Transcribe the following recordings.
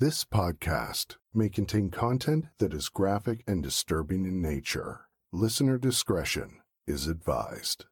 This podcast may contain content that is graphic and disturbing in nature. Listener discretion is advised.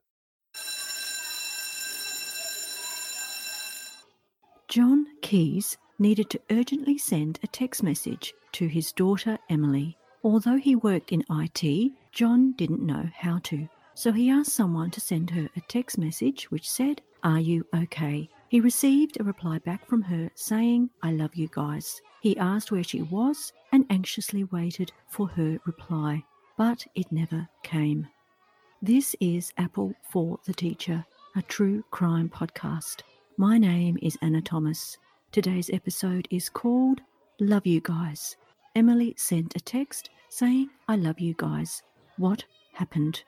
John Keyes needed to urgently send a text message to his daughter Emily. Although he worked in IT, John didn't know how to. So he asked someone to send her a text message which said, Are you okay? He received a reply back from her saying, I love you guys. He asked where she was and anxiously waited for her reply, but it never came. This is Apple for the Teacher, a true crime podcast. My name is Anna Thomas. Today's episode is called Love You Guys. Emily sent a text saying, I love you guys. What happened?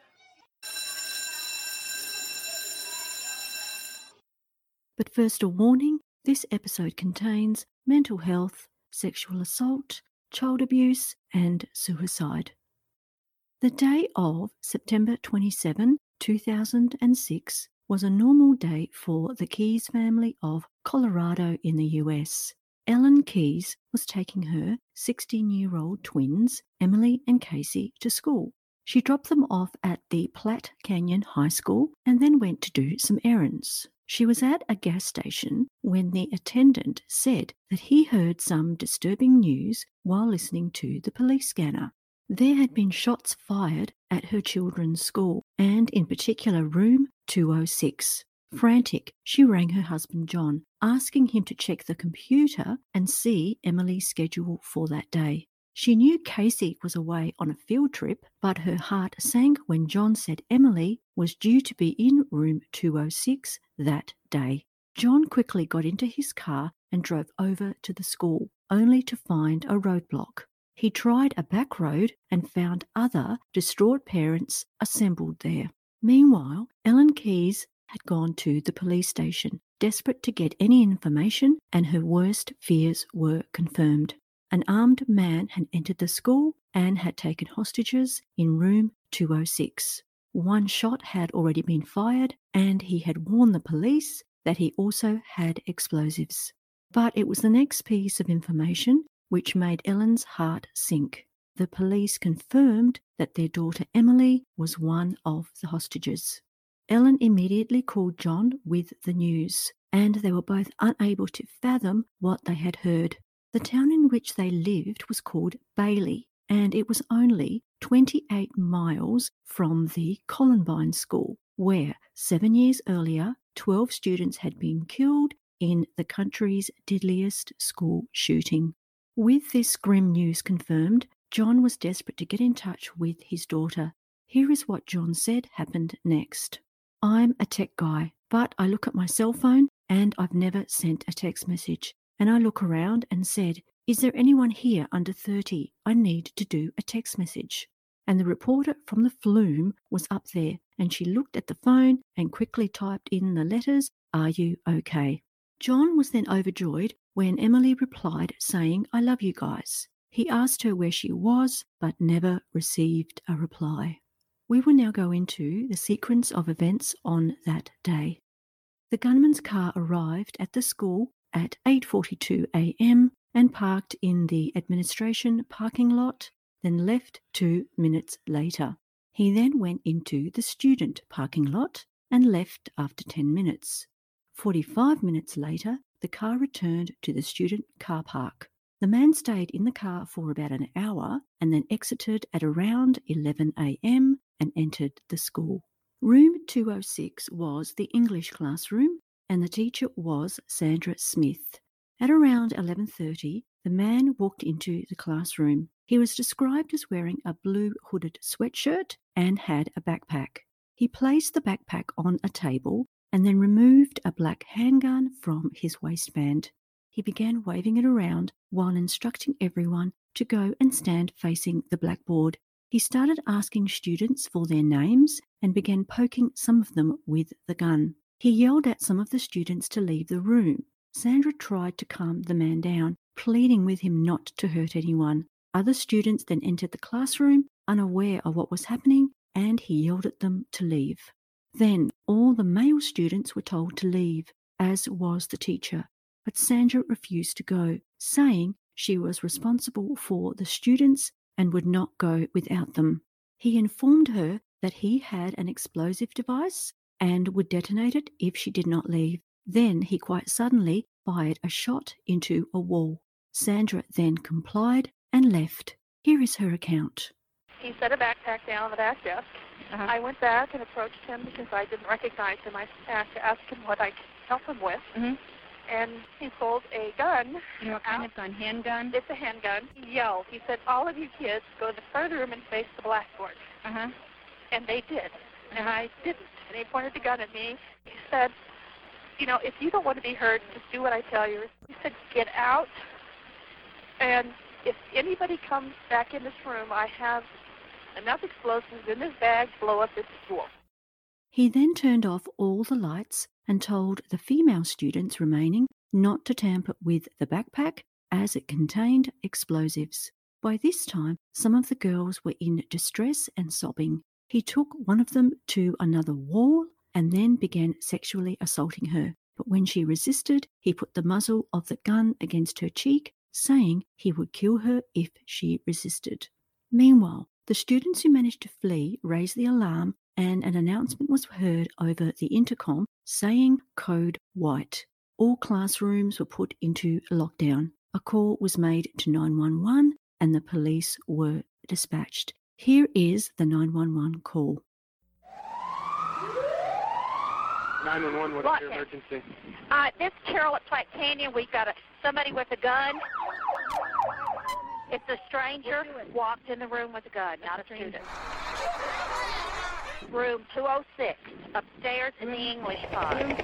But first, a warning this episode contains mental health, sexual assault, child abuse, and suicide. The day of September 27, 2006, was a normal day for the Keyes family of Colorado in the US. Ellen Keyes was taking her 16 year old twins, Emily and Casey, to school. She dropped them off at the Platte Canyon High School and then went to do some errands. She was at a gas station when the attendant said that he heard some disturbing news while listening to the police scanner. There had been shots fired at her children's school, and in particular, room 206. Frantic, she rang her husband John, asking him to check the computer and see Emily's schedule for that day. She knew Casey was away on a field trip, but her heart sank when John said Emily was due to be in room 206 that day. John quickly got into his car and drove over to the school, only to find a roadblock. He tried a back road and found other distraught parents assembled there. Meanwhile, Ellen Keyes had gone to the police station, desperate to get any information, and her worst fears were confirmed. An armed man had entered the school and had taken hostages in room 206. One shot had already been fired, and he had warned the police that he also had explosives. But it was the next piece of information which made Ellen's heart sink. The police confirmed that their daughter Emily was one of the hostages. Ellen immediately called John with the news, and they were both unable to fathom what they had heard. The town in which they lived was called Bailey, and it was only 28 miles from the Columbine School, where seven years earlier, 12 students had been killed in the country's deadliest school shooting. With this grim news confirmed, John was desperate to get in touch with his daughter. Here is what John said happened next. I'm a tech guy, but I look at my cell phone and I've never sent a text message and I look around and said, Is there anyone here under 30? I need to do a text message. And the reporter from the flume was up there, and she looked at the phone and quickly typed in the letters, Are you okay? John was then overjoyed when Emily replied, saying, I love you guys. He asked her where she was, but never received a reply. We will now go into the sequence of events on that day. The gunman's car arrived at the school at 8:42 a.m. and parked in the administration parking lot, then left 2 minutes later. He then went into the student parking lot and left after 10 minutes. 45 minutes later, the car returned to the student car park. The man stayed in the car for about an hour and then exited at around 11 a.m. and entered the school. Room 206 was the English classroom and the teacher was Sandra Smith. At around 11:30, the man walked into the classroom. He was described as wearing a blue hooded sweatshirt and had a backpack. He placed the backpack on a table and then removed a black handgun from his waistband. He began waving it around while instructing everyone to go and stand facing the blackboard. He started asking students for their names and began poking some of them with the gun. He yelled at some of the students to leave the room. Sandra tried to calm the man down, pleading with him not to hurt anyone. Other students then entered the classroom, unaware of what was happening, and he yelled at them to leave. Then all the male students were told to leave, as was the teacher, but Sandra refused to go, saying she was responsible for the students and would not go without them. He informed her that he had an explosive device and would detonate it if she did not leave. Then he quite suddenly fired a shot into a wall. Sandra then complied and left. Here is her account. He set a backpack down on the back desk. Uh-huh. I went back and approached him because I didn't recognize him. I asked, asked him what I could help him with, hmm and he pulled a gun. You know what kind of gun? Handgun? It's a handgun. He yelled. He said, "All of you kids, go to the front room and face the blackboard." Uh huh. And they did, and I didn't. And he pointed the gun at me. He said, "You know, if you don't want to be hurt, just do what I tell you." He said, "Get out." And if anybody comes back in this room, I have enough explosives in this bag to blow up this school. He then turned off all the lights and told the female students remaining not to tamper with the backpack as it contained explosives. By this time, some of the girls were in distress and sobbing. He took one of them to another wall and then began sexually assaulting her. But when she resisted, he put the muzzle of the gun against her cheek, saying he would kill her if she resisted. Meanwhile, the students who managed to flee raised the alarm and an announcement was heard over the intercom saying Code White. All classrooms were put into lockdown. A call was made to 911 and the police were dispatched. Here is the 911 call. 911, what is What your emergency? Uh, this Carol at Platte Canyon. We've got a, somebody with a gun. It's a stranger walked in the room with a gun, not a student. Room 206, upstairs in the English pod.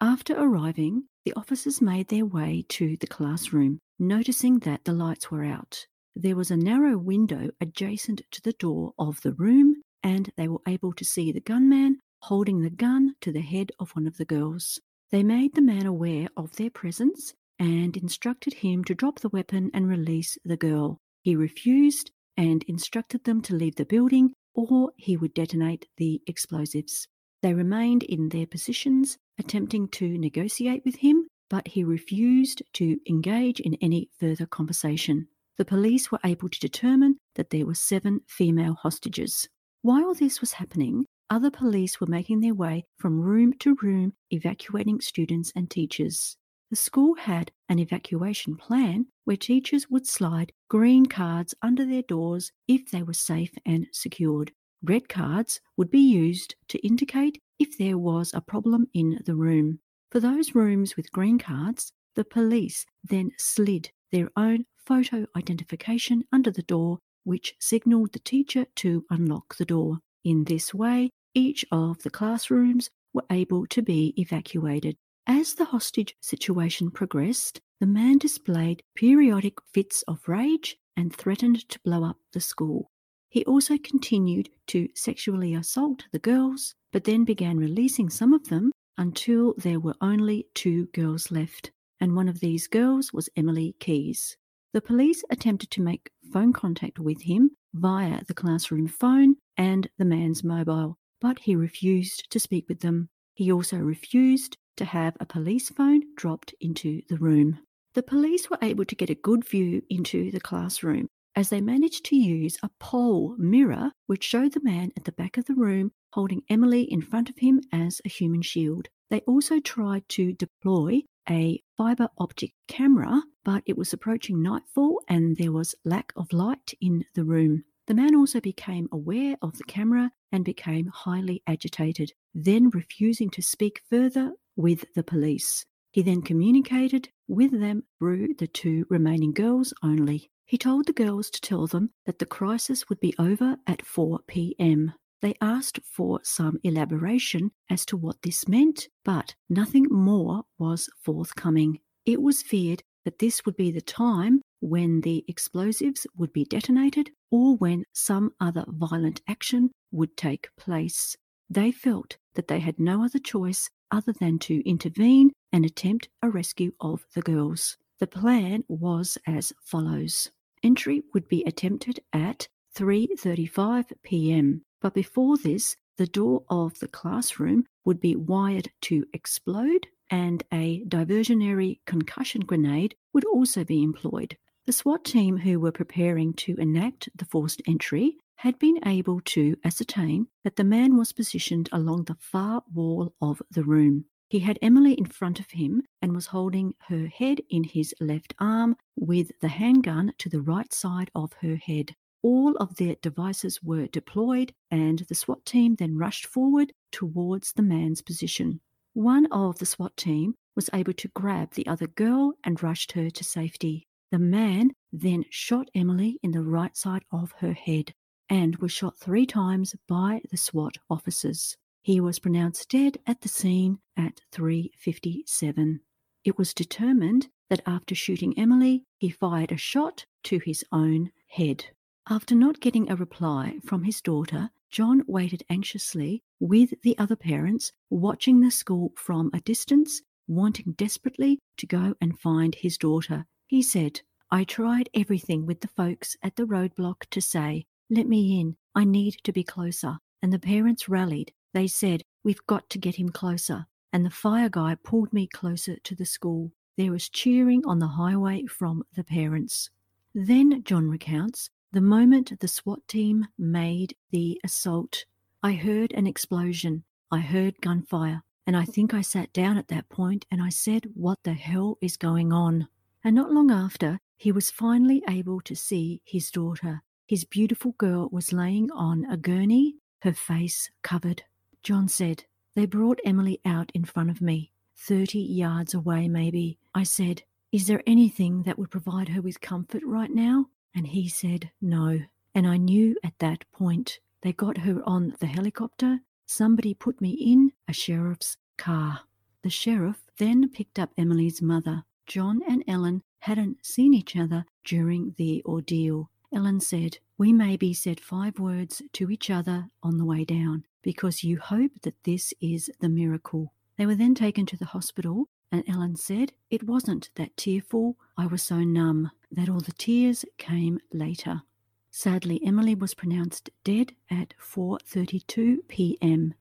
After arriving, the officers made their way to the classroom, noticing that the lights were out. There was a narrow window adjacent to the door of the room, and they were able to see the gunman holding the gun to the head of one of the girls. They made the man aware of their presence and instructed him to drop the weapon and release the girl. He refused and instructed them to leave the building or he would detonate the explosives. They remained in their positions, attempting to negotiate with him, but he refused to engage in any further conversation. The police were able to determine that there were seven female hostages. While this was happening, other police were making their way from room to room, evacuating students and teachers. The school had an evacuation plan where teachers would slide green cards under their doors if they were safe and secured. Red cards would be used to indicate if there was a problem in the room. For those rooms with green cards, the police then slid their own photo identification under the door, which signalled the teacher to unlock the door. In this way, each of the classrooms were able to be evacuated. As the hostage situation progressed, the man displayed periodic fits of rage and threatened to blow up the school. He also continued to sexually assault the girls, but then began releasing some of them until there were only two girls left, and one of these girls was Emily Keyes. The police attempted to make phone contact with him via the classroom phone and the man's mobile, but he refused to speak with them. He also refused to have a police phone dropped into the room. The police were able to get a good view into the classroom as they managed to use a pole mirror which showed the man at the back of the room holding Emily in front of him as a human shield. They also tried to deploy a fiber optic camera, but it was approaching nightfall and there was lack of light in the room. The man also became aware of the camera and became highly agitated, then refusing to speak further with the police. He then communicated with them through the two remaining girls only. He told the girls to tell them that the crisis would be over at 4 p.m. They asked for some elaboration as to what this meant, but nothing more was forthcoming. It was feared that this would be the time when the explosives would be detonated or when some other violent action would take place. They felt that they had no other choice other than to intervene and attempt a rescue of the girls. The plan was as follows. Entry would be attempted at 3:35 p.m. But before this, the door of the classroom would be wired to explode and a diversionary concussion grenade would also be employed. The SWAT team who were preparing to enact the forced entry had been able to ascertain that the man was positioned along the far wall of the room. He had Emily in front of him and was holding her head in his left arm with the handgun to the right side of her head. All of their devices were deployed, and the SWAT team then rushed forward towards the man's position. One of the SWAT team was able to grab the other girl and rushed her to safety. The man then shot Emily in the right side of her head and was shot three times by the SWAT officers. He was pronounced dead at the scene at 3:57. It was determined that after shooting Emily, he fired a shot to his own head. After not getting a reply from his daughter, John waited anxiously with the other parents, watching the school from a distance, wanting desperately to go and find his daughter. He said, I tried everything with the folks at the roadblock to say, Let me in, I need to be closer. And the parents rallied. They said, We've got to get him closer. And the fire guy pulled me closer to the school. There was cheering on the highway from the parents. Then, John recounts, the moment the SWAT team made the assault, I heard an explosion. I heard gunfire. And I think I sat down at that point and I said, What the hell is going on? And not long after, he was finally able to see his daughter. His beautiful girl was laying on a gurney, her face covered. John said, They brought Emily out in front of me, 30 yards away, maybe. I said, Is there anything that would provide her with comfort right now? And he said no. And I knew at that point they got her on the helicopter. Somebody put me in a sheriff's car. The sheriff then picked up Emily's mother. John and Ellen hadn't seen each other during the ordeal. Ellen said, We maybe said five words to each other on the way down because you hope that this is the miracle. They were then taken to the hospital and Ellen said, It wasn't that tearful. I was so numb that all the tears came later. Sadly, Emily was pronounced dead at 4:32 p.m.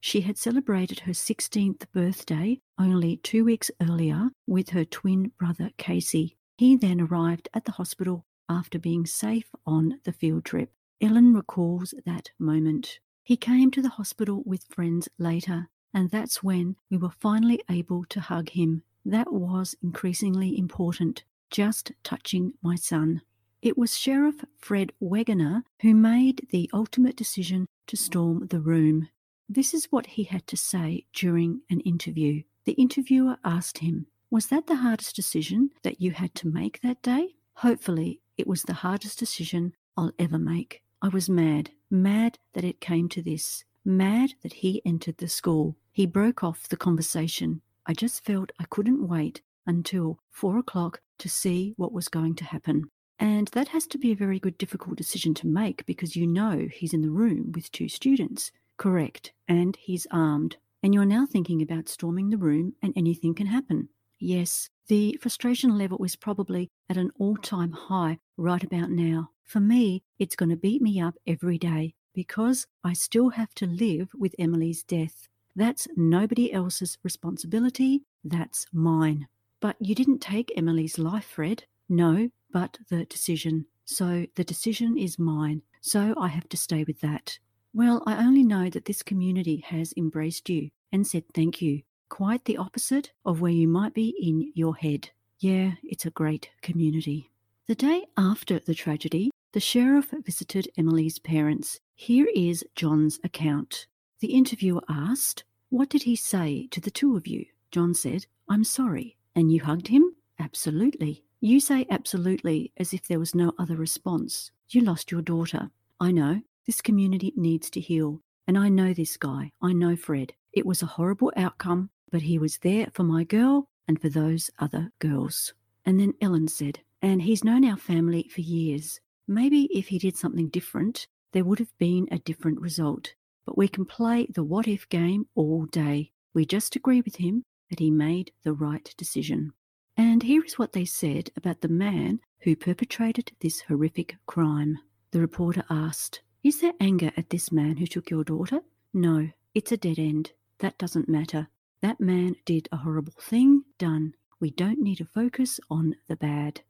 She had celebrated her 16th birthday only 2 weeks earlier with her twin brother Casey. He then arrived at the hospital after being safe on the field trip. Ellen recalls that moment. He came to the hospital with friends later and that's when we were finally able to hug him. That was increasingly important, just touching my son. It was Sheriff Fred Wegener who made the ultimate decision to storm the room. This is what he had to say during an interview. The interviewer asked him, Was that the hardest decision that you had to make that day? Hopefully, it was the hardest decision I'll ever make. I was mad, mad that it came to this. Mad that he entered the school, he broke off the conversation. I just felt I couldn't wait until four o'clock to see what was going to happen. And that has to be a very good, difficult decision to make because you know he's in the room with two students. Correct. And he's armed. And you're now thinking about storming the room and anything can happen. Yes, the frustration level is probably at an all time high right about now. For me, it's going to beat me up every day because I still have to live with Emily's death. That's nobody else's responsibility, that's mine. But you didn't take Emily's life, Fred. No, but the decision. So the decision is mine. So I have to stay with that. Well, I only know that this community has embraced you and said thank you. Quite the opposite of where you might be in your head. Yeah, it's a great community. The day after the tragedy, the sheriff visited Emily's parents. Here is John's account. The interviewer asked, What did he say to the two of you? John said, I'm sorry. And you hugged him? Absolutely. You say absolutely as if there was no other response. You lost your daughter. I know. This community needs to heal. And I know this guy. I know Fred. It was a horrible outcome, but he was there for my girl and for those other girls. And then Ellen said, And he's known our family for years. Maybe if he did something different, there would have been a different result. But we can play the what if game all day. We just agree with him that he made the right decision. And here is what they said about the man who perpetrated this horrific crime. The reporter asked, Is there anger at this man who took your daughter? No, it's a dead end. That doesn't matter. That man did a horrible thing, done. We don't need to focus on the bad.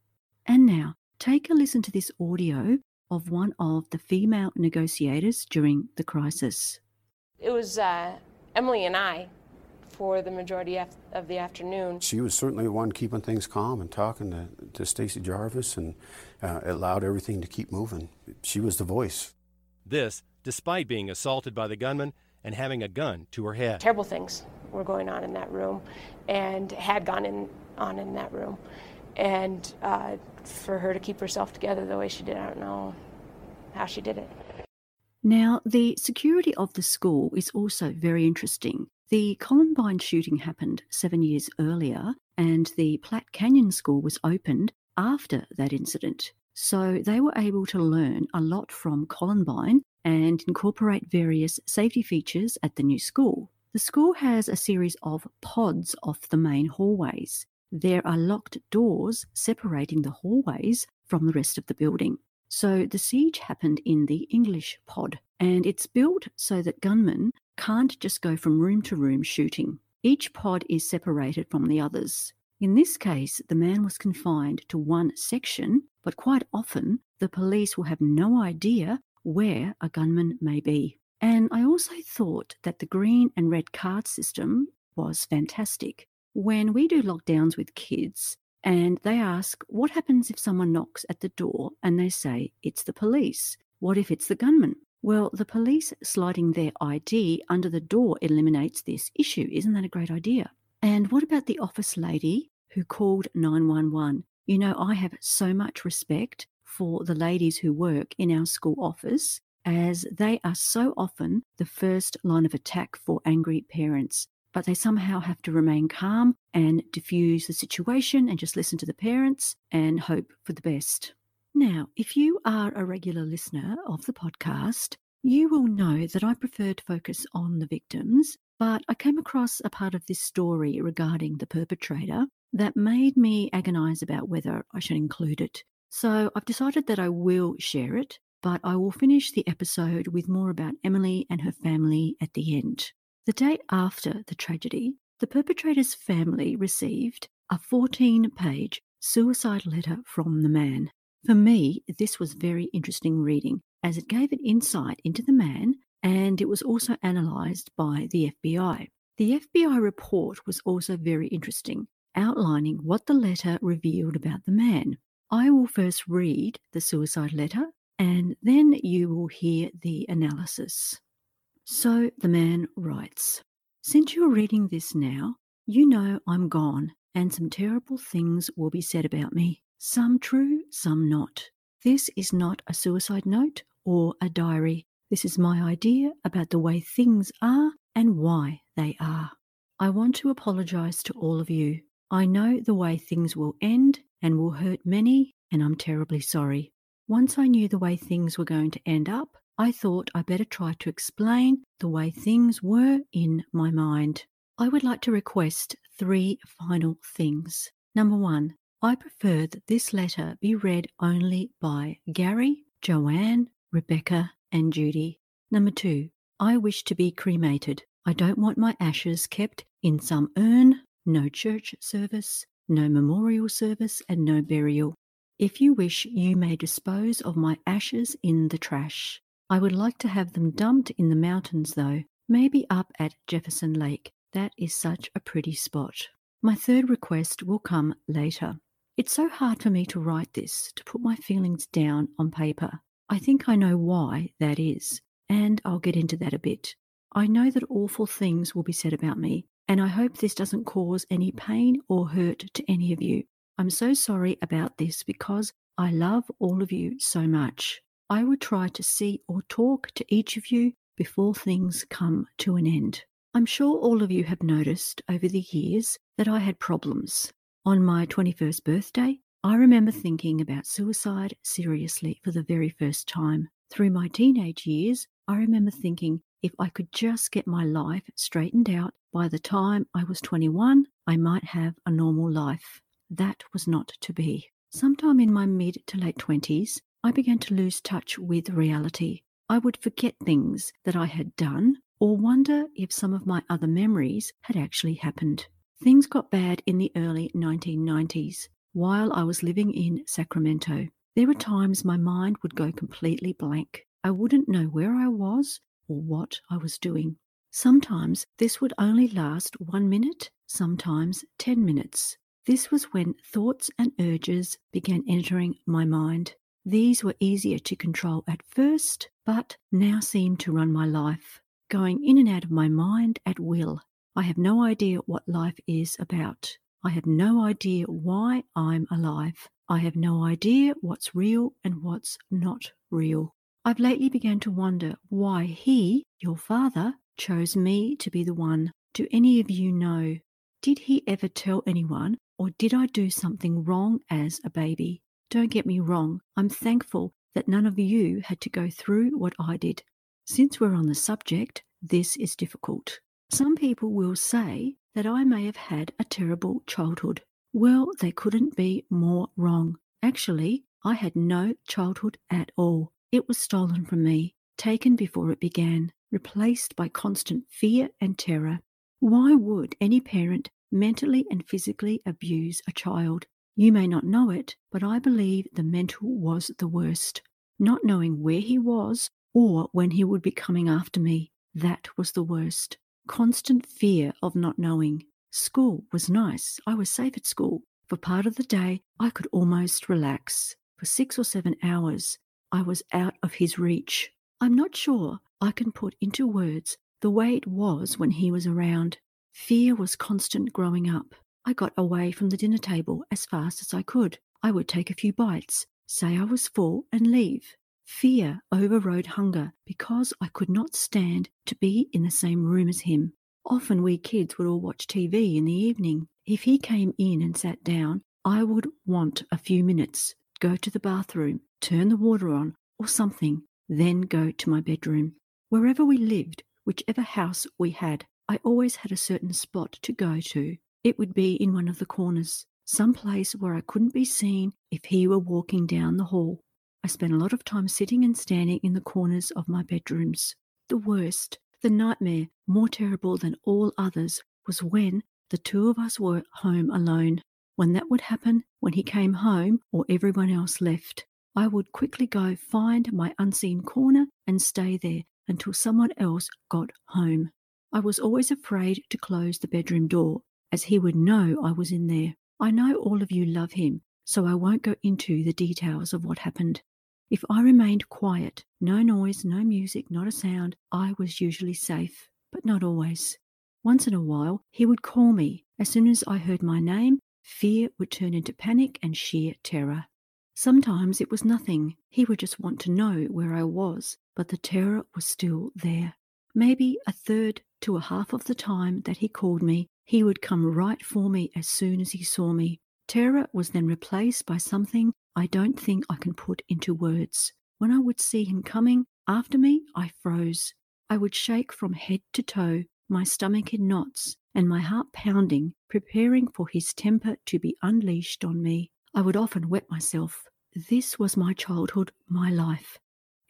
And now, take a listen to this audio of one of the female negotiators during the crisis. It was uh, Emily and I for the majority of the afternoon. She was certainly the one keeping things calm and talking to, to Stacy Jarvis, and uh, allowed everything to keep moving. She was the voice. This, despite being assaulted by the gunman and having a gun to her head. Terrible things were going on in that room, and had gone in, on in that room. And uh, for her to keep herself together the way she did, I don't know how she did it. Now, the security of the school is also very interesting. The Columbine shooting happened seven years earlier, and the Platte Canyon School was opened after that incident. So they were able to learn a lot from Columbine and incorporate various safety features at the new school. The school has a series of pods off the main hallways. There are locked doors separating the hallways from the rest of the building. So the siege happened in the English pod, and it's built so that gunmen can't just go from room to room shooting. Each pod is separated from the others. In this case, the man was confined to one section, but quite often the police will have no idea where a gunman may be. And I also thought that the green and red card system was fantastic. When we do lockdowns with kids and they ask, What happens if someone knocks at the door and they say, It's the police? What if it's the gunman? Well, the police sliding their ID under the door eliminates this issue. Isn't that a great idea? And what about the office lady who called 911? You know, I have so much respect for the ladies who work in our school office as they are so often the first line of attack for angry parents. But they somehow have to remain calm and diffuse the situation and just listen to the parents and hope for the best. Now, if you are a regular listener of the podcast, you will know that I prefer to focus on the victims, but I came across a part of this story regarding the perpetrator that made me agonize about whether I should include it. So I've decided that I will share it, but I will finish the episode with more about Emily and her family at the end. The day after the tragedy, the perpetrator's family received a 14 page suicide letter from the man. For me, this was very interesting reading as it gave an insight into the man and it was also analysed by the FBI. The FBI report was also very interesting, outlining what the letter revealed about the man. I will first read the suicide letter and then you will hear the analysis. So the man writes Since you're reading this now, you know I'm gone and some terrible things will be said about me. Some true, some not. This is not a suicide note or a diary. This is my idea about the way things are and why they are. I want to apologize to all of you. I know the way things will end and will hurt many, and I'm terribly sorry. Once I knew the way things were going to end up, I thought I better try to explain the way things were in my mind. I would like to request three final things. Number one, I prefer that this letter be read only by Gary, Joanne, Rebecca, and Judy. Number two, I wish to be cremated. I don't want my ashes kept in some urn, no church service, no memorial service, and no burial. If you wish, you may dispose of my ashes in the trash. I would like to have them dumped in the mountains, though, maybe up at Jefferson Lake. That is such a pretty spot. My third request will come later. It's so hard for me to write this, to put my feelings down on paper. I think I know why that is, and I'll get into that a bit. I know that awful things will be said about me, and I hope this doesn't cause any pain or hurt to any of you. I'm so sorry about this because I love all of you so much. I would try to see or talk to each of you before things come to an end. I'm sure all of you have noticed over the years that I had problems. On my 21st birthday, I remember thinking about suicide seriously for the very first time. Through my teenage years, I remember thinking if I could just get my life straightened out by the time I was 21, I might have a normal life. That was not to be. Sometime in my mid to late 20s, I began to lose touch with reality. I would forget things that I had done or wonder if some of my other memories had actually happened. Things got bad in the early 1990s while I was living in Sacramento. There were times my mind would go completely blank. I wouldn't know where I was or what I was doing. Sometimes this would only last one minute, sometimes 10 minutes. This was when thoughts and urges began entering my mind. These were easier to control at first, but now seem to run my life, going in and out of my mind at will. I have no idea what life is about. I have no idea why I'm alive. I have no idea what's real and what's not real. I've lately begun to wonder why he, your father, chose me to be the one. Do any of you know? Did he ever tell anyone, or did I do something wrong as a baby? Don't get me wrong, I'm thankful that none of you had to go through what I did. Since we're on the subject, this is difficult. Some people will say that I may have had a terrible childhood. Well, they couldn't be more wrong. Actually, I had no childhood at all. It was stolen from me, taken before it began, replaced by constant fear and terror. Why would any parent mentally and physically abuse a child? You may not know it, but I believe the mental was the worst. Not knowing where he was or when he would be coming after me, that was the worst. Constant fear of not knowing. School was nice. I was safe at school. For part of the day, I could almost relax. For six or seven hours, I was out of his reach. I'm not sure I can put into words the way it was when he was around. Fear was constant growing up. I got away from the dinner table as fast as I could. I would take a few bites, say I was full, and leave. Fear overrode hunger because I could not stand to be in the same room as him. Often we kids would all watch TV in the evening. If he came in and sat down, I would want a few minutes, go to the bathroom, turn the water on, or something, then go to my bedroom. Wherever we lived, whichever house we had, I always had a certain spot to go to. It would be in one of the corners, some place where I couldn't be seen if he were walking down the hall. I spent a lot of time sitting and standing in the corners of my bedrooms. The worst, the nightmare, more terrible than all others, was when the two of us were home alone. When that would happen, when he came home or everyone else left, I would quickly go find my unseen corner and stay there until someone else got home. I was always afraid to close the bedroom door as he would know I was in there. I know all of you love him, so I won't go into the details of what happened. If I remained quiet, no noise, no music, not a sound, I was usually safe, but not always. Once in a while, he would call me. As soon as I heard my name, fear would turn into panic and sheer terror. Sometimes it was nothing. He would just want to know where I was, but the terror was still there. Maybe a third to a half of the time that he called me, he would come right for me as soon as he saw me. Terror was then replaced by something I don't think I can put into words. When I would see him coming after me, I froze. I would shake from head to toe, my stomach in knots, and my heart pounding, preparing for his temper to be unleashed on me. I would often wet myself. This was my childhood, my life.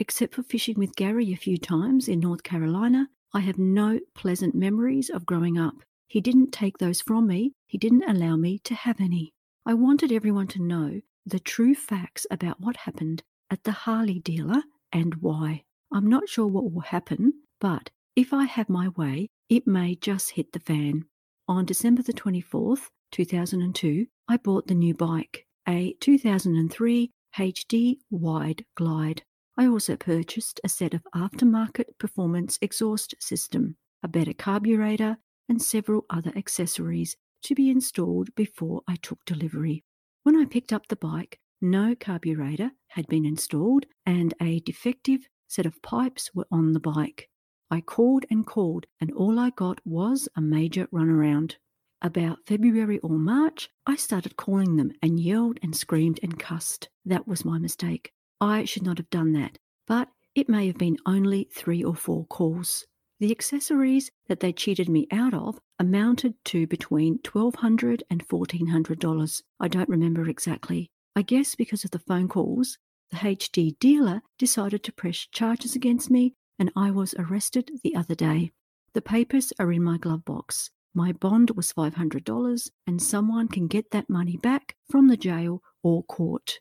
Except for fishing with Gary a few times in North Carolina, I have no pleasant memories of growing up. He didn't take those from me, he didn't allow me to have any. I wanted everyone to know the true facts about what happened at the Harley dealer and why. I'm not sure what will happen, but if I have my way, it may just hit the fan. On December the 24th, 2002, I bought the new bike, a 2003 HD Wide Glide. I also purchased a set of aftermarket performance exhaust system, a better carburetor, and several other accessories to be installed before I took delivery. When I picked up the bike, no carburetor had been installed and a defective set of pipes were on the bike. I called and called, and all I got was a major runaround. About February or March, I started calling them and yelled and screamed and cussed. That was my mistake. I should not have done that, but it may have been only three or four calls. The accessories that they cheated me out of amounted to between $1,200 and $1,400. I don't remember exactly. I guess because of the phone calls, the HD dealer decided to press charges against me and I was arrested the other day. The papers are in my glove box. My bond was $500, and someone can get that money back from the jail or court.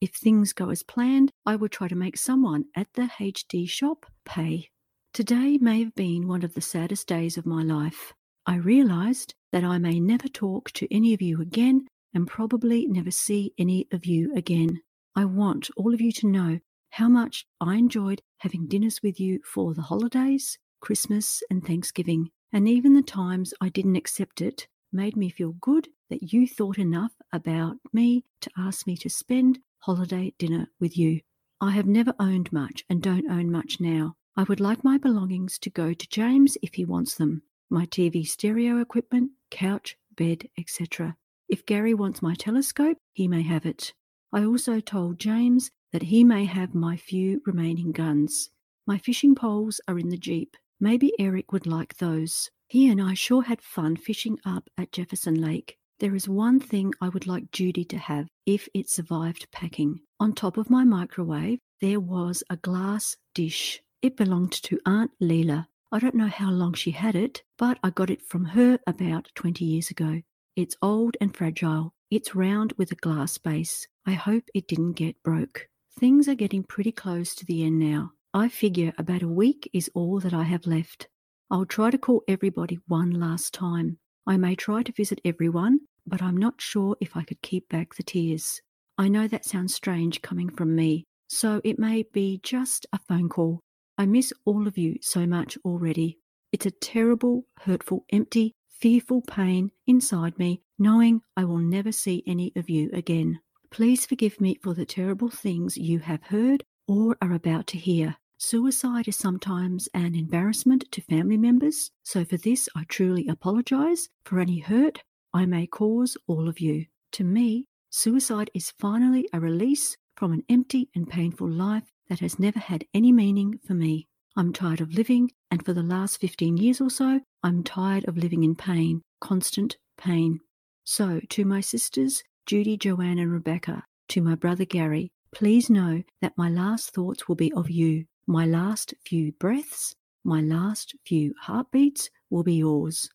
If things go as planned, I will try to make someone at the HD shop pay. Today may have been one of the saddest days of my life. I realized that I may never talk to any of you again and probably never see any of you again. I want all of you to know how much I enjoyed having dinners with you for the holidays, Christmas, and Thanksgiving. And even the times I didn't accept it made me feel good that you thought enough about me to ask me to spend holiday dinner with you. I have never owned much and don't own much now. I would like my belongings to go to James if he wants them my TV stereo equipment, couch, bed, etc. If Gary wants my telescope, he may have it. I also told James that he may have my few remaining guns. My fishing poles are in the Jeep. Maybe Eric would like those. He and I sure had fun fishing up at Jefferson Lake. There is one thing I would like Judy to have if it survived packing. On top of my microwave, there was a glass dish. It belonged to Aunt Leela. I don't know how long she had it, but I got it from her about 20 years ago. It's old and fragile. It's round with a glass base. I hope it didn't get broke. Things are getting pretty close to the end now. I figure about a week is all that I have left. I'll try to call everybody one last time. I may try to visit everyone, but I'm not sure if I could keep back the tears. I know that sounds strange coming from me, so it may be just a phone call. I miss all of you so much already. It's a terrible, hurtful, empty, fearful pain inside me, knowing I will never see any of you again. Please forgive me for the terrible things you have heard or are about to hear. Suicide is sometimes an embarrassment to family members, so for this I truly apologise for any hurt I may cause all of you. To me, suicide is finally a release from an empty and painful life that has never had any meaning for me. I'm tired of living, and for the last 15 years or so, I'm tired of living in pain, constant pain. So, to my sisters, Judy, Joanne, and Rebecca, to my brother Gary, please know that my last thoughts will be of you. My last few breaths, my last few heartbeats will be yours.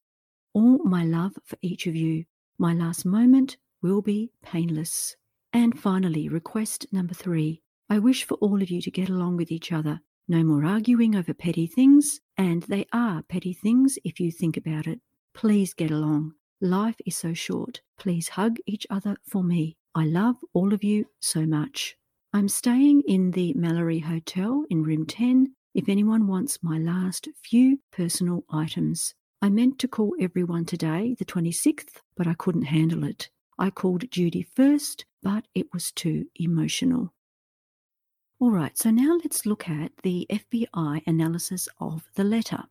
All my love for each of you. My last moment will be painless. And finally, request number three. I wish for all of you to get along with each other. No more arguing over petty things, and they are petty things if you think about it. Please get along. Life is so short. Please hug each other for me. I love all of you so much. I'm staying in the Mallory Hotel in room 10 if anyone wants my last few personal items. I meant to call everyone today, the 26th, but I couldn't handle it. I called Judy first, but it was too emotional. All right, so now let's look at the FBI analysis of the letter.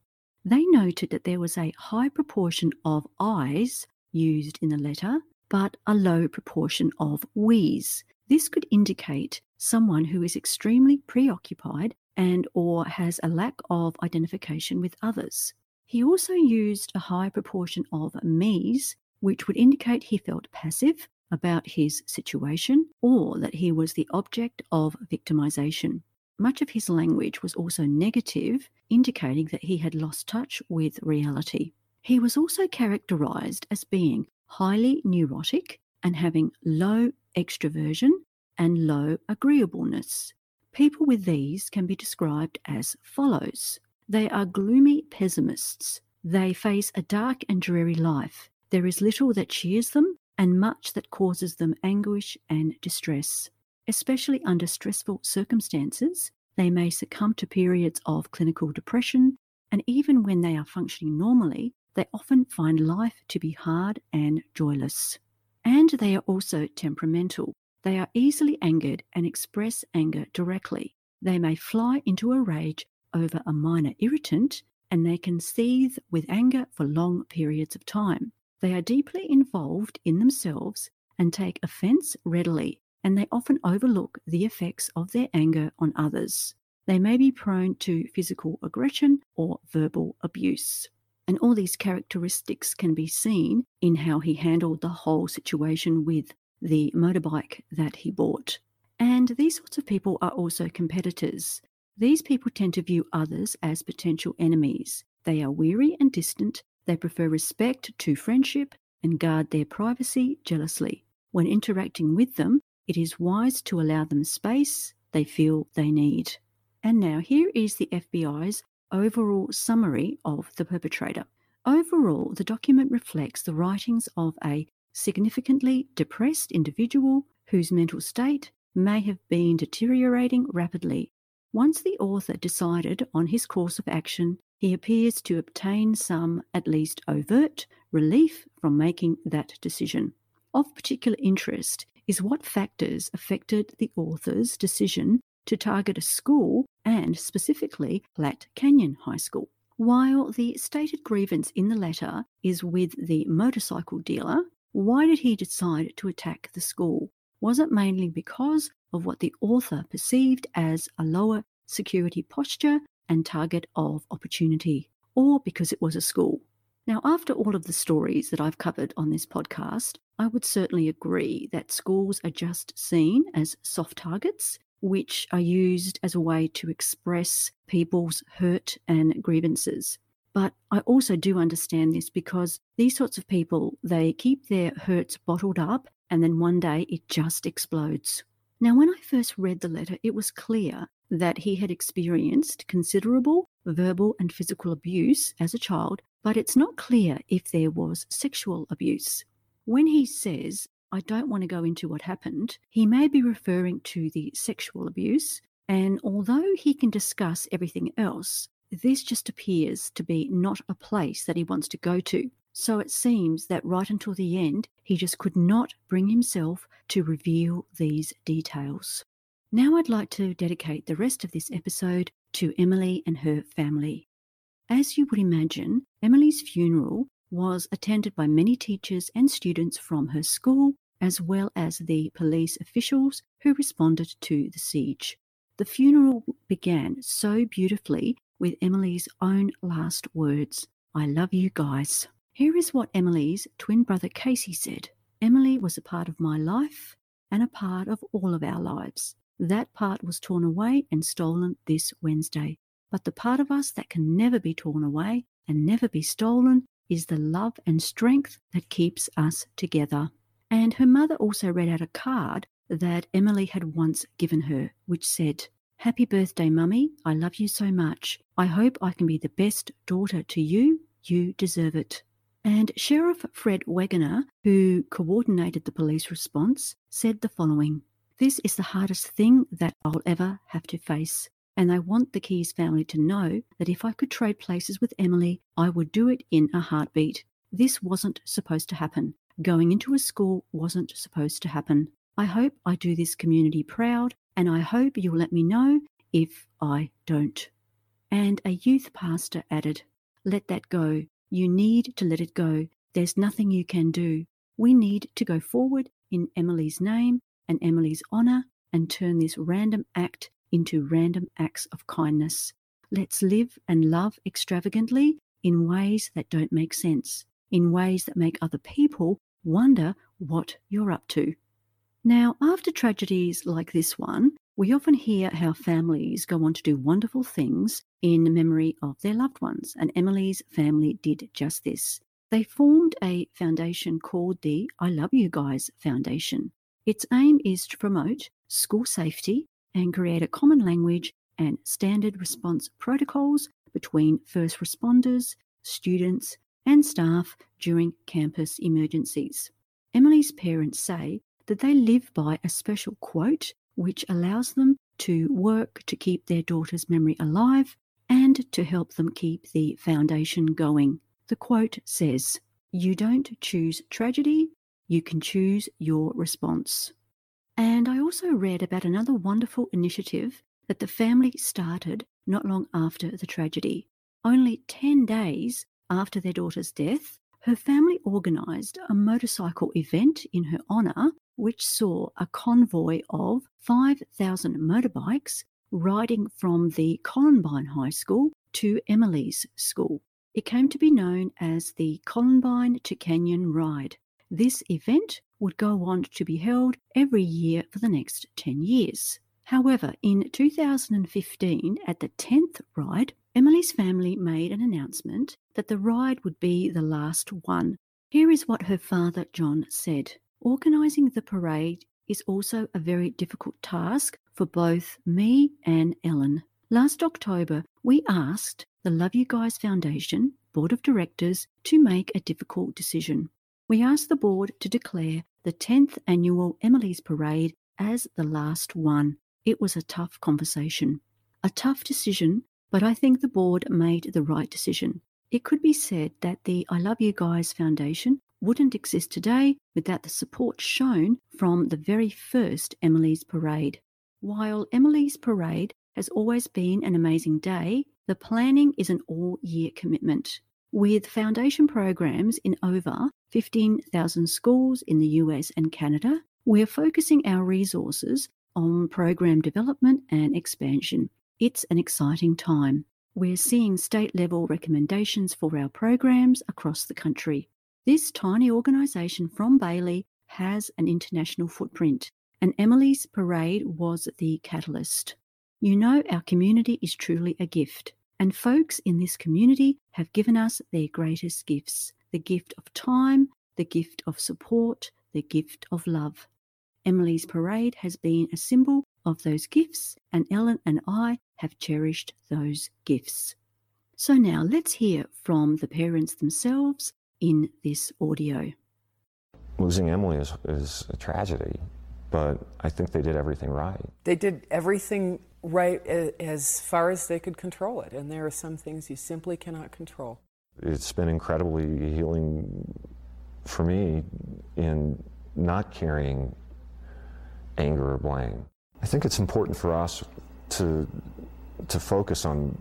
They noted that there was a high proportion of I's used in the letter, but a low proportion of we's. This could indicate someone who is extremely preoccupied and or has a lack of identification with others. He also used a high proportion of me's, which would indicate he felt passive about his situation or that he was the object of victimization. Much of his language was also negative, indicating that he had lost touch with reality. He was also characterized as being highly neurotic and having low extroversion and low agreeableness. People with these can be described as follows they are gloomy pessimists. They face a dark and dreary life. There is little that cheers them and much that causes them anguish and distress. Especially under stressful circumstances, they may succumb to periods of clinical depression, and even when they are functioning normally, they often find life to be hard and joyless. And they are also temperamental. They are easily angered and express anger directly. They may fly into a rage over a minor irritant and they can seethe with anger for long periods of time. They are deeply involved in themselves and take offense readily, and they often overlook the effects of their anger on others. They may be prone to physical aggression or verbal abuse. And all these characteristics can be seen in how he handled the whole situation with the motorbike that he bought. And these sorts of people are also competitors. These people tend to view others as potential enemies. They are weary and distant. They prefer respect to friendship and guard their privacy jealously. When interacting with them, it is wise to allow them space they feel they need. And now here is the FBI's overall summary of the perpetrator. Overall, the document reflects the writings of a significantly depressed individual whose mental state may have been deteriorating rapidly. Once the author decided on his course of action, he appears to obtain some, at least overt, relief from making that decision. Of particular interest is what factors affected the author's decision to target a school and specifically Platte Canyon High School. While the stated grievance in the letter is with the motorcycle dealer, why did he decide to attack the school? Was it mainly because of what the author perceived as a lower security posture and target of opportunity, or because it was a school? Now, after all of the stories that I've covered on this podcast, I would certainly agree that schools are just seen as soft targets which are used as a way to express people's hurt and grievances. But I also do understand this because these sorts of people, they keep their hurts bottled up and then one day it just explodes. Now, when I first read the letter, it was clear that he had experienced considerable verbal and physical abuse as a child, but it's not clear if there was sexual abuse. When he says I don't want to go into what happened, he may be referring to the sexual abuse. And although he can discuss everything else, this just appears to be not a place that he wants to go to. So it seems that right until the end, he just could not bring himself to reveal these details. Now I'd like to dedicate the rest of this episode to Emily and her family. As you would imagine, Emily's funeral was attended by many teachers and students from her school, as well as the police officials who responded to the siege. The funeral began so beautifully with Emily's own last words I love you guys. Here is what Emily's twin brother Casey said Emily was a part of my life and a part of all of our lives. That part was torn away and stolen this Wednesday. But the part of us that can never be torn away and never be stolen is the love and strength that keeps us together. And her mother also read out a card that Emily had once given her, which said, Happy birthday, Mummy. I love you so much. I hope I can be the best daughter to you. You deserve it. And Sheriff Fred Wegener, who coordinated the police response, said the following This is the hardest thing that I'll ever have to face. And I want the Keyes family to know that if I could trade places with Emily, I would do it in a heartbeat. This wasn't supposed to happen. Going into a school wasn't supposed to happen. I hope I do this community proud, and I hope you'll let me know if I don't. And a youth pastor added, Let that go. You need to let it go. There's nothing you can do. We need to go forward in Emily's name and Emily's honour and turn this random act into random acts of kindness. Let's live and love extravagantly in ways that don't make sense, in ways that make other people wonder what you're up to. Now, after tragedies like this one, we often hear how families go on to do wonderful things in memory of their loved ones, and Emily's family did just this. They formed a foundation called the I Love You Guys Foundation. Its aim is to promote school safety and create a common language and standard response protocols between first responders, students, and staff during campus emergencies. Emily's parents say that they live by a special quote which allows them to work to keep their daughter's memory alive and to help them keep the foundation going. The quote says, You don't choose tragedy, you can choose your response. And I also read about another wonderful initiative that the family started not long after the tragedy. Only 10 days after their daughter's death, her family organised a motorcycle event in her honour, which saw a convoy of 5,000 motorbikes riding from the Columbine High School to Emily's school. It came to be known as the Columbine to Canyon Ride. This event would go on to be held every year for the next 10 years. However, in 2015, at the 10th ride, Emily's family made an announcement that the ride would be the last one. Here is what her father, John, said Organising the parade is also a very difficult task for both me and Ellen. Last October, we asked the Love You Guys Foundation Board of Directors to make a difficult decision. We asked the board to declare the 10th annual Emily's Parade as the last one. It was a tough conversation, a tough decision, but I think the board made the right decision. It could be said that the I Love You Guys Foundation wouldn't exist today without the support shown from the very first Emily's Parade. While Emily's Parade has always been an amazing day, the planning is an all year commitment. With foundation programs in over 15,000 schools in the US and Canada, we are focusing our resources on program development and expansion. It's an exciting time. We're seeing state level recommendations for our programs across the country. This tiny organisation from Bailey has an international footprint, and Emily's parade was the catalyst. You know, our community is truly a gift, and folks in this community have given us their greatest gifts the gift of time, the gift of support, the gift of love. Emily's parade has been a symbol of those gifts, and Ellen and I have cherished those gifts. So now let's hear from the parents themselves in this audio. Losing Emily is, is a tragedy, but I think they did everything right. They did everything right as far as they could control it. And there are some things you simply cannot control. It's been incredibly healing for me in not carrying anger or blame. I think it's important for us to to focus on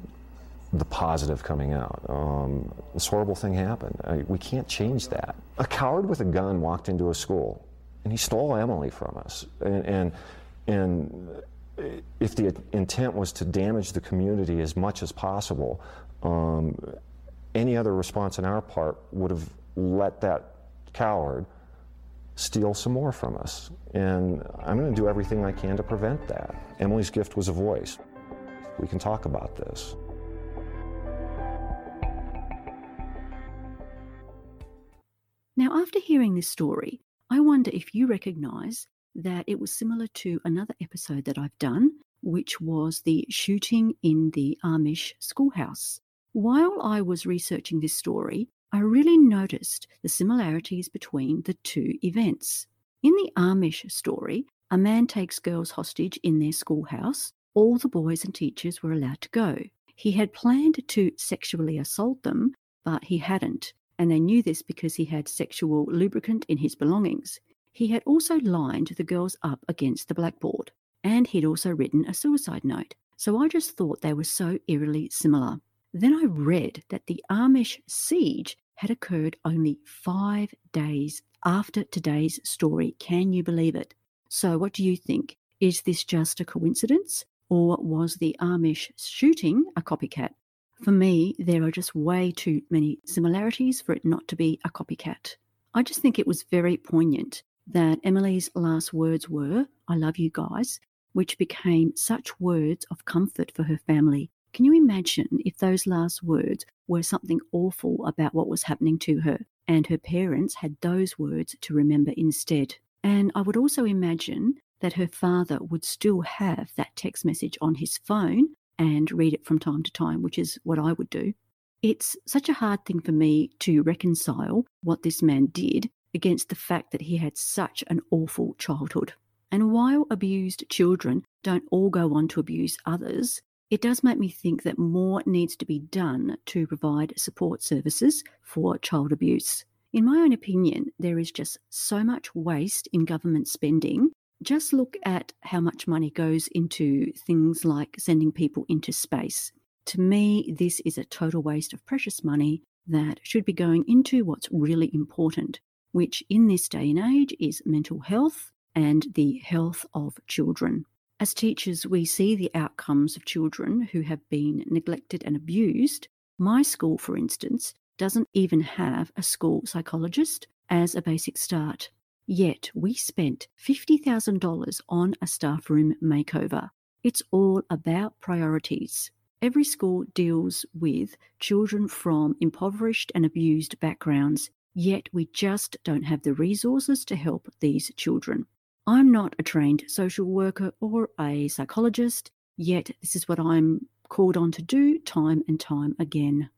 the positive coming out. Um, this horrible thing happened. I, we can't change that. A coward with a gun walked into a school, and he stole Emily from us. And and, and if the intent was to damage the community as much as possible, um, any other response on our part would have let that coward steal some more from us. And I'm going to do everything I can to prevent that. Emily's gift was a voice. We can talk about this. Now, after hearing this story, I wonder if you recognize that it was similar to another episode that I've done, which was the shooting in the Amish schoolhouse. While I was researching this story, I really noticed the similarities between the two events. In the Amish story, a man takes girls hostage in their schoolhouse. All the boys and teachers were allowed to go. He had planned to sexually assault them, but he hadn't, and they knew this because he had sexual lubricant in his belongings. He had also lined the girls up against the blackboard, and he'd also written a suicide note. So I just thought they were so eerily similar. Then I read that the Amish siege had occurred only five days after today's story. Can you believe it? So, what do you think? Is this just a coincidence, or was the Amish shooting a copycat? For me, there are just way too many similarities for it not to be a copycat. I just think it was very poignant that Emily's last words were, I love you guys, which became such words of comfort for her family. Can you imagine if those last words were something awful about what was happening to her and her parents had those words to remember instead? And I would also imagine that her father would still have that text message on his phone and read it from time to time, which is what I would do. It's such a hard thing for me to reconcile what this man did against the fact that he had such an awful childhood. And while abused children don't all go on to abuse others, it does make me think that more needs to be done to provide support services for child abuse. In my own opinion, there is just so much waste in government spending. Just look at how much money goes into things like sending people into space. To me, this is a total waste of precious money that should be going into what's really important, which in this day and age is mental health and the health of children. As teachers, we see the outcomes of children who have been neglected and abused. My school, for instance, doesn't even have a school psychologist as a basic start. Yet we spent $50,000 on a staff room makeover. It's all about priorities. Every school deals with children from impoverished and abused backgrounds, yet we just don't have the resources to help these children. I'm not a trained social worker or a psychologist, yet this is what I'm called on to do time and time again.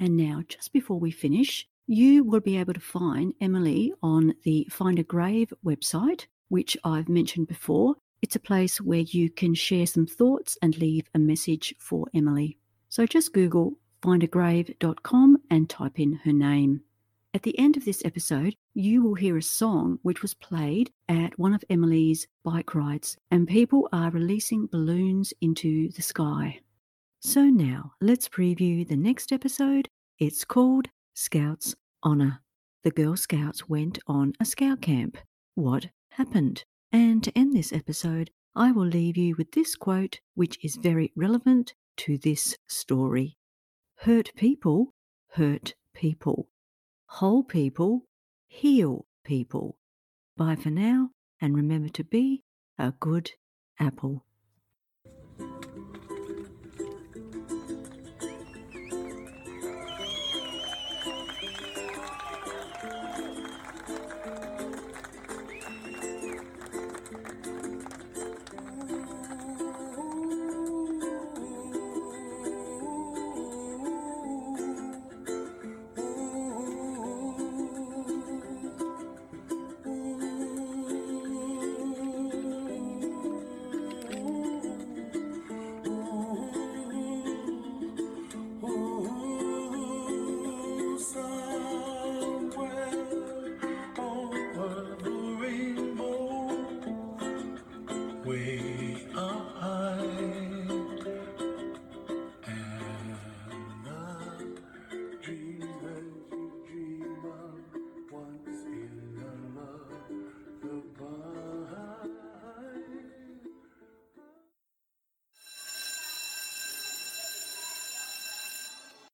And now, just before we finish, you will be able to find Emily on the Find a Grave website, which I've mentioned before. It's a place where you can share some thoughts and leave a message for Emily. So just Google findagrave.com and type in her name. At the end of this episode, you will hear a song which was played at one of Emily's bike rides, and people are releasing balloons into the sky. So now let's preview the next episode. It's called Scouts Honor. The Girl Scouts went on a scout camp. What happened? And to end this episode, I will leave you with this quote, which is very relevant to this story Hurt people hurt people, whole people heal people. Bye for now, and remember to be a good apple.